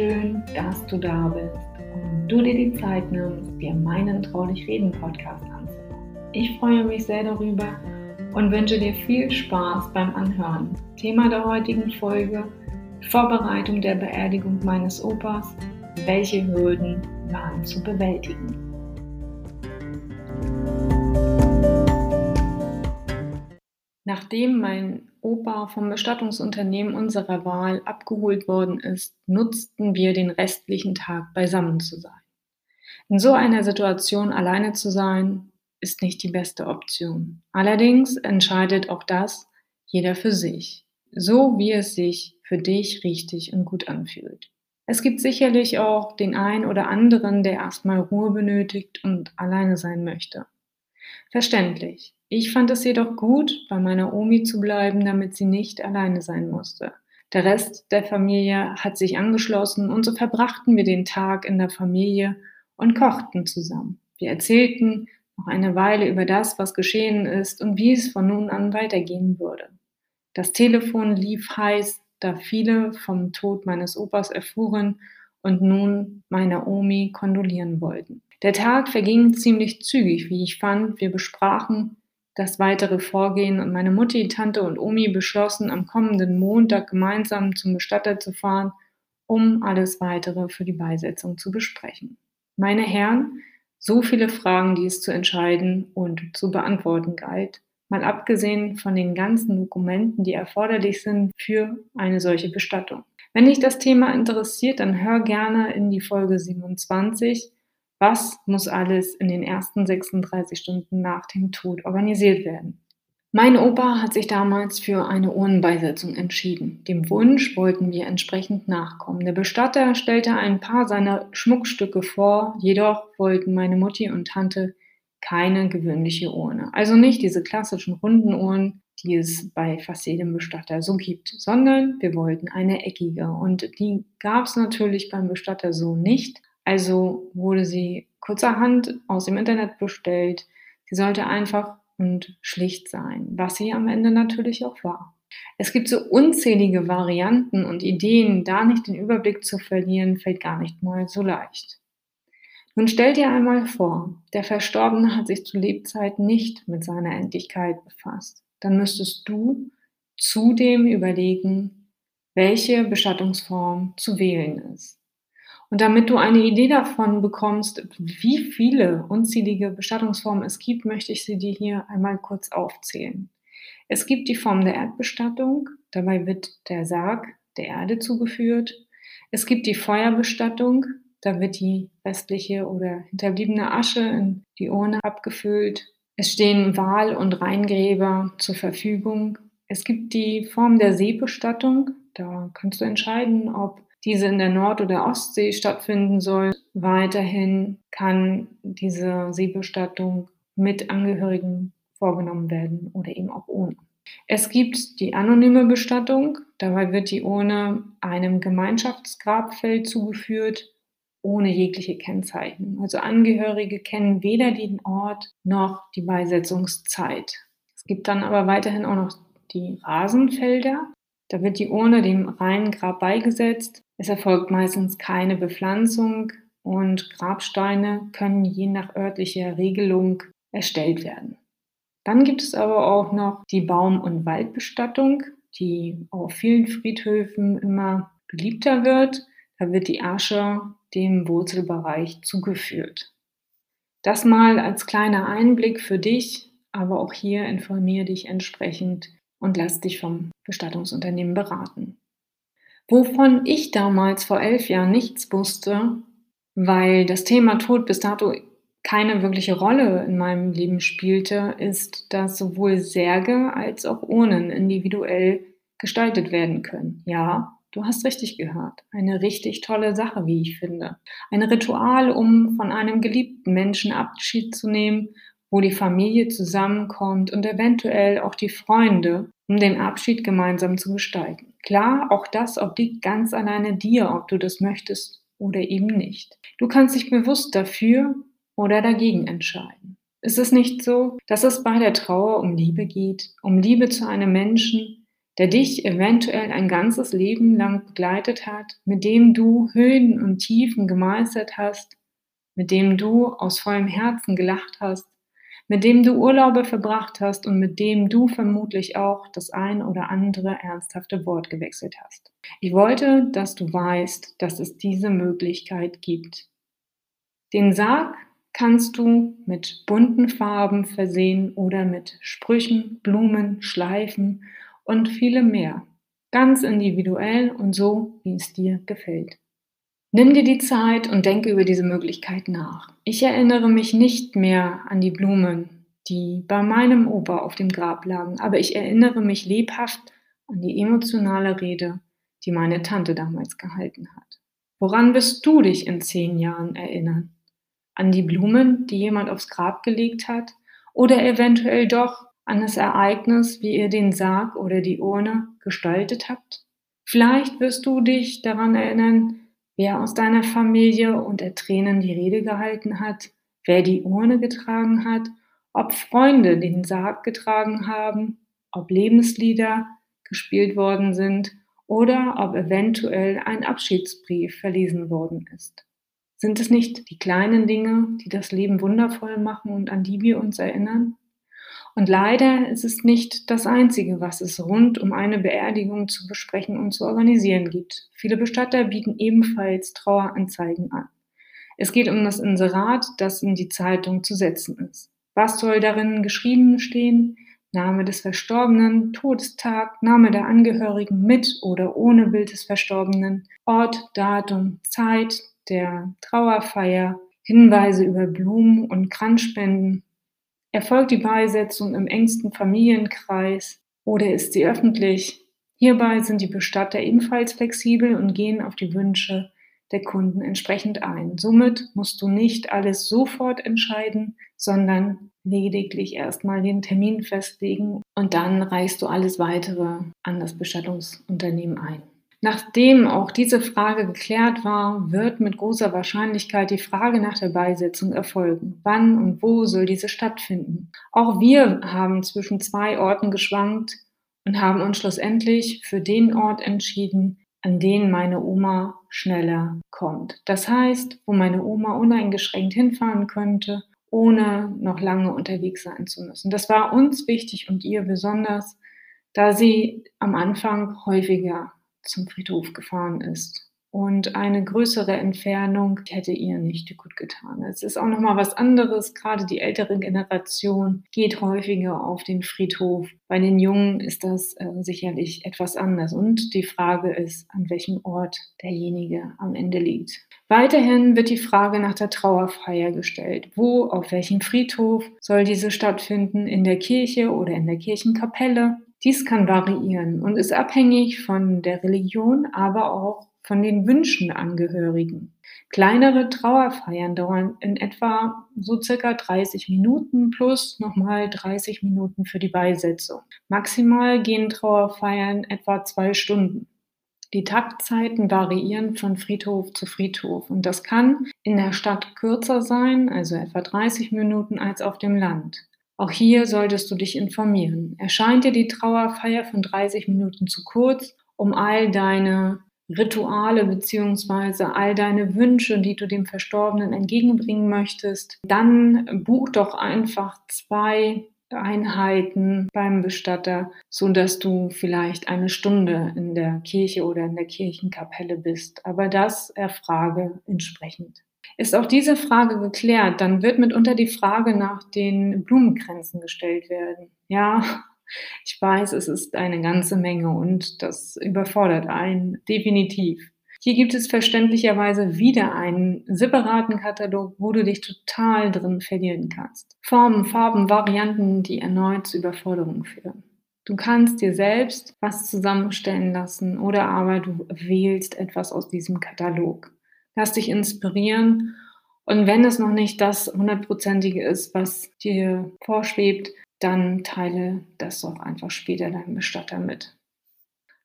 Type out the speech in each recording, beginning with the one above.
schön, dass du da bist und du dir die Zeit nimmst, dir meinen Traulich Reden Podcast anzuhören. Ich freue mich sehr darüber und wünsche dir viel Spaß beim Anhören. Thema der heutigen Folge: Vorbereitung der Beerdigung meines Opas. Welche Hürden waren zu bewältigen? Nachdem mein Opa vom Bestattungsunternehmen unserer Wahl abgeholt worden ist, nutzten wir den restlichen Tag beisammen zu sein. In so einer Situation alleine zu sein, ist nicht die beste Option. Allerdings entscheidet auch das jeder für sich, so wie es sich für dich richtig und gut anfühlt. Es gibt sicherlich auch den einen oder anderen, der erstmal Ruhe benötigt und alleine sein möchte. Verständlich. Ich fand es jedoch gut, bei meiner Omi zu bleiben, damit sie nicht alleine sein musste. Der Rest der Familie hat sich angeschlossen und so verbrachten wir den Tag in der Familie und kochten zusammen. Wir erzählten noch eine Weile über das, was geschehen ist und wie es von nun an weitergehen würde. Das Telefon lief heiß, da viele vom Tod meines Opas erfuhren und nun meiner Omi kondolieren wollten. Der Tag verging ziemlich zügig, wie ich fand. Wir besprachen das weitere Vorgehen und meine Mutti, Tante und Omi beschlossen, am kommenden Montag gemeinsam zum Bestatter zu fahren, um alles weitere für die Beisetzung zu besprechen. Meine Herren, so viele Fragen, die es zu entscheiden und zu beantworten galt, mal abgesehen von den ganzen Dokumenten, die erforderlich sind für eine solche Bestattung. Wenn dich das Thema interessiert, dann hör gerne in die Folge 27 was muss alles in den ersten 36 Stunden nach dem Tod organisiert werden? Mein Opa hat sich damals für eine Urnenbeisetzung entschieden. Dem Wunsch wollten wir entsprechend nachkommen. Der Bestatter stellte ein paar seiner Schmuckstücke vor, jedoch wollten meine Mutti und Tante keine gewöhnliche Urne. Also nicht diese klassischen runden Uhren, die es bei fast jedem Bestatter so gibt, sondern wir wollten eine eckige. Und die gab es natürlich beim Bestatter so nicht. Also wurde sie kurzerhand aus dem Internet bestellt. Sie sollte einfach und schlicht sein, was sie am Ende natürlich auch war. Es gibt so unzählige Varianten und Ideen, da nicht den Überblick zu verlieren, fällt gar nicht mal so leicht. Nun stell dir einmal vor, der Verstorbene hat sich zu Lebzeiten nicht mit seiner Endlichkeit befasst. Dann müsstest du zudem überlegen, welche Bestattungsform zu wählen ist. Und damit du eine Idee davon bekommst, wie viele unzählige Bestattungsformen es gibt, möchte ich sie dir hier einmal kurz aufzählen. Es gibt die Form der Erdbestattung, dabei wird der Sarg der Erde zugeführt. Es gibt die Feuerbestattung, da wird die restliche oder hinterbliebene Asche in die Urne abgefüllt. Es stehen Wahl- und Reingräber zur Verfügung. Es gibt die Form der Seebestattung, da kannst du entscheiden, ob diese in der Nord- oder Ostsee stattfinden soll. Weiterhin kann diese Seebestattung mit Angehörigen vorgenommen werden oder eben auch ohne. Es gibt die anonyme Bestattung. Dabei wird die Urne einem Gemeinschaftsgrabfeld zugeführt, ohne jegliche Kennzeichen. Also Angehörige kennen weder den Ort noch die Beisetzungszeit. Es gibt dann aber weiterhin auch noch die Rasenfelder. Da wird die Urne dem reinen Grab beigesetzt. Es erfolgt meistens keine Bepflanzung und Grabsteine können je nach örtlicher Regelung erstellt werden. Dann gibt es aber auch noch die Baum- und Waldbestattung, die auf vielen Friedhöfen immer beliebter wird. Da wird die Asche dem Wurzelbereich zugeführt. Das mal als kleiner Einblick für dich, aber auch hier informiere dich entsprechend und lass dich vom Bestattungsunternehmen beraten. Wovon ich damals vor elf Jahren nichts wusste, weil das Thema Tod bis dato keine wirkliche Rolle in meinem Leben spielte, ist, dass sowohl Särge als auch Urnen individuell gestaltet werden können. Ja, du hast richtig gehört. Eine richtig tolle Sache, wie ich finde. Ein Ritual, um von einem geliebten Menschen Abschied zu nehmen wo die Familie zusammenkommt und eventuell auch die Freunde, um den Abschied gemeinsam zu gestalten. Klar, auch das obliegt ganz alleine dir, ob du das möchtest oder eben nicht. Du kannst dich bewusst dafür oder dagegen entscheiden. Ist es nicht so, dass es bei der Trauer um Liebe geht, um Liebe zu einem Menschen, der dich eventuell ein ganzes Leben lang begleitet hat, mit dem du Höhen und Tiefen gemeistert hast, mit dem du aus vollem Herzen gelacht hast, mit dem du Urlaube verbracht hast und mit dem du vermutlich auch das ein oder andere ernsthafte Wort gewechselt hast. Ich wollte, dass du weißt, dass es diese Möglichkeit gibt. Den Sarg kannst du mit bunten Farben versehen oder mit Sprüchen, Blumen, Schleifen und vielem mehr. Ganz individuell und so, wie es dir gefällt. Nimm dir die Zeit und denke über diese Möglichkeit nach. Ich erinnere mich nicht mehr an die Blumen, die bei meinem Opa auf dem Grab lagen, aber ich erinnere mich lebhaft an die emotionale Rede, die meine Tante damals gehalten hat. Woran wirst du dich in zehn Jahren erinnern? An die Blumen, die jemand aufs Grab gelegt hat? Oder eventuell doch an das Ereignis, wie ihr den Sarg oder die Urne gestaltet habt? Vielleicht wirst du dich daran erinnern, wer aus deiner Familie unter Tränen die Rede gehalten hat, wer die Urne getragen hat, ob Freunde den Sarg getragen haben, ob Lebenslieder gespielt worden sind oder ob eventuell ein Abschiedsbrief verlesen worden ist. Sind es nicht die kleinen Dinge, die das Leben wundervoll machen und an die wir uns erinnern? Und leider ist es nicht das Einzige, was es rund um eine Beerdigung zu besprechen und zu organisieren gibt. Viele Bestatter bieten ebenfalls Traueranzeigen an. Es geht um das Inserat, das in die Zeitung zu setzen ist. Was soll darin geschrieben stehen? Name des Verstorbenen, Todestag, Name der Angehörigen mit oder ohne Bild des Verstorbenen, Ort, Datum, Zeit der Trauerfeier, Hinweise über Blumen und Kranzspenden, Erfolgt die Beisetzung im engsten Familienkreis oder ist sie öffentlich? Hierbei sind die Bestatter ebenfalls flexibel und gehen auf die Wünsche der Kunden entsprechend ein. Somit musst du nicht alles sofort entscheiden, sondern lediglich erstmal den Termin festlegen und dann reichst du alles weitere an das Bestattungsunternehmen ein. Nachdem auch diese Frage geklärt war, wird mit großer Wahrscheinlichkeit die Frage nach der Beisetzung erfolgen. Wann und wo soll diese stattfinden? Auch wir haben zwischen zwei Orten geschwankt und haben uns schlussendlich für den Ort entschieden, an den meine Oma schneller kommt. Das heißt, wo meine Oma uneingeschränkt hinfahren könnte, ohne noch lange unterwegs sein zu müssen. Das war uns wichtig und ihr besonders, da sie am Anfang häufiger zum Friedhof gefahren ist. Und eine größere Entfernung hätte ihr nicht gut getan. Es ist auch noch mal was anderes. Gerade die ältere Generation geht häufiger auf den Friedhof. Bei den Jungen ist das äh, sicherlich etwas anders. Und die Frage ist, an welchem Ort derjenige am Ende liegt. Weiterhin wird die Frage nach der Trauerfeier gestellt. Wo, auf welchem Friedhof soll diese stattfinden? In der Kirche oder in der Kirchenkapelle? Dies kann variieren und ist abhängig von der Religion, aber auch von den Wünschen Angehörigen. Kleinere Trauerfeiern dauern in etwa so circa 30 Minuten plus nochmal 30 Minuten für die Beisetzung. Maximal gehen Trauerfeiern etwa zwei Stunden. Die Taktzeiten variieren von Friedhof zu Friedhof und das kann in der Stadt kürzer sein, also etwa 30 Minuten, als auf dem Land. Auch hier solltest du dich informieren. Erscheint dir die Trauerfeier von 30 Minuten zu kurz, um all deine Rituale beziehungsweise all deine Wünsche, die du dem Verstorbenen entgegenbringen möchtest, dann buch doch einfach zwei Einheiten beim Bestatter, so dass du vielleicht eine Stunde in der Kirche oder in der Kirchenkapelle bist. Aber das erfrage entsprechend. Ist auch diese Frage geklärt, dann wird mitunter die Frage nach den Blumengrenzen gestellt werden. Ja, ich weiß, es ist eine ganze Menge und das überfordert einen definitiv. Hier gibt es verständlicherweise wieder einen separaten Katalog, wo du dich total drin verlieren kannst. Formen, Farben, Varianten, die erneut zu Überforderung führen. Du kannst dir selbst was zusammenstellen lassen oder aber du wählst etwas aus diesem Katalog lass dich inspirieren. Und wenn es noch nicht das hundertprozentige ist, was dir vorschwebt, dann teile das auch einfach später deinem Bestatter mit.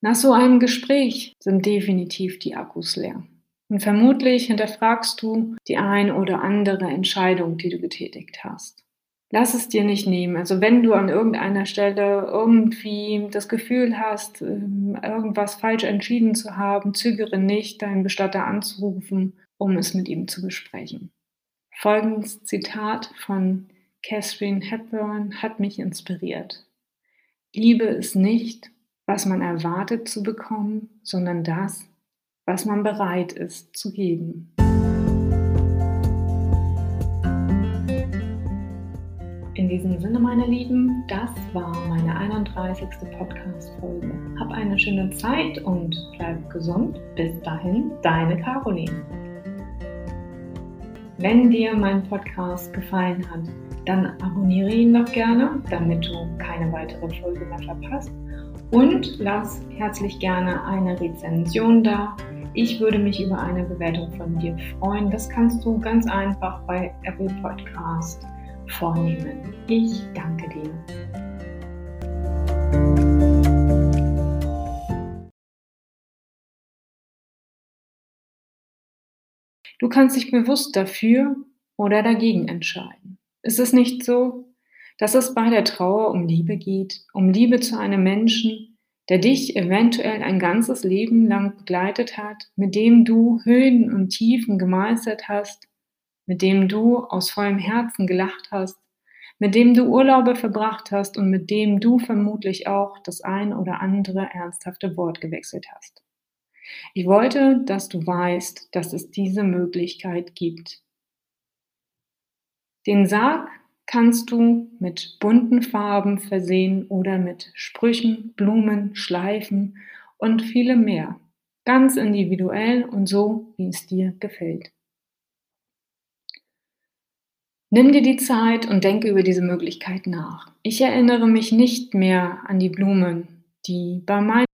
Nach so einem Gespräch sind definitiv die Akkus leer. Und vermutlich hinterfragst du die ein oder andere Entscheidung, die du getätigt hast. Lass es dir nicht nehmen. Also wenn du an irgendeiner Stelle irgendwie das Gefühl hast, ähm, irgendwas falsch entschieden zu haben, zögere nicht, deinen Bestatter anzurufen, um es mit ihm zu besprechen. Folgendes Zitat von Catherine Hepburn hat mich inspiriert. Liebe ist nicht, was man erwartet zu bekommen, sondern das, was man bereit ist zu geben. In diesem Sinne, meine Lieben, das war meine 31. Podcast-Folge. Hab eine schöne Zeit und bleib gesund. Bis dahin, deine Caroline. Wenn dir mein Podcast gefallen hat, dann abonniere ihn doch gerne, damit du keine weitere Folge mehr verpasst. Und lass herzlich gerne eine Rezension da. Ich würde mich über eine Bewertung von dir freuen. Das kannst du ganz einfach bei Apple Podcast vornehmen. Ich danke dir. Du kannst dich bewusst dafür oder dagegen entscheiden. Ist es nicht so, dass es bei der Trauer um Liebe geht, um Liebe zu einem Menschen, der dich eventuell ein ganzes Leben lang begleitet hat, mit dem du Höhen und Tiefen gemeistert hast, mit dem du aus vollem Herzen gelacht hast, mit dem du Urlaube verbracht hast und mit dem du vermutlich auch das ein oder andere ernsthafte Wort gewechselt hast. Ich wollte, dass du weißt, dass es diese Möglichkeit gibt. Den Sarg kannst du mit bunten Farben versehen oder mit Sprüchen, Blumen, Schleifen und vielem mehr. Ganz individuell und so, wie es dir gefällt. Nimm dir die Zeit und denke über diese Möglichkeit nach. Ich erinnere mich nicht mehr an die Blumen, die bei meinem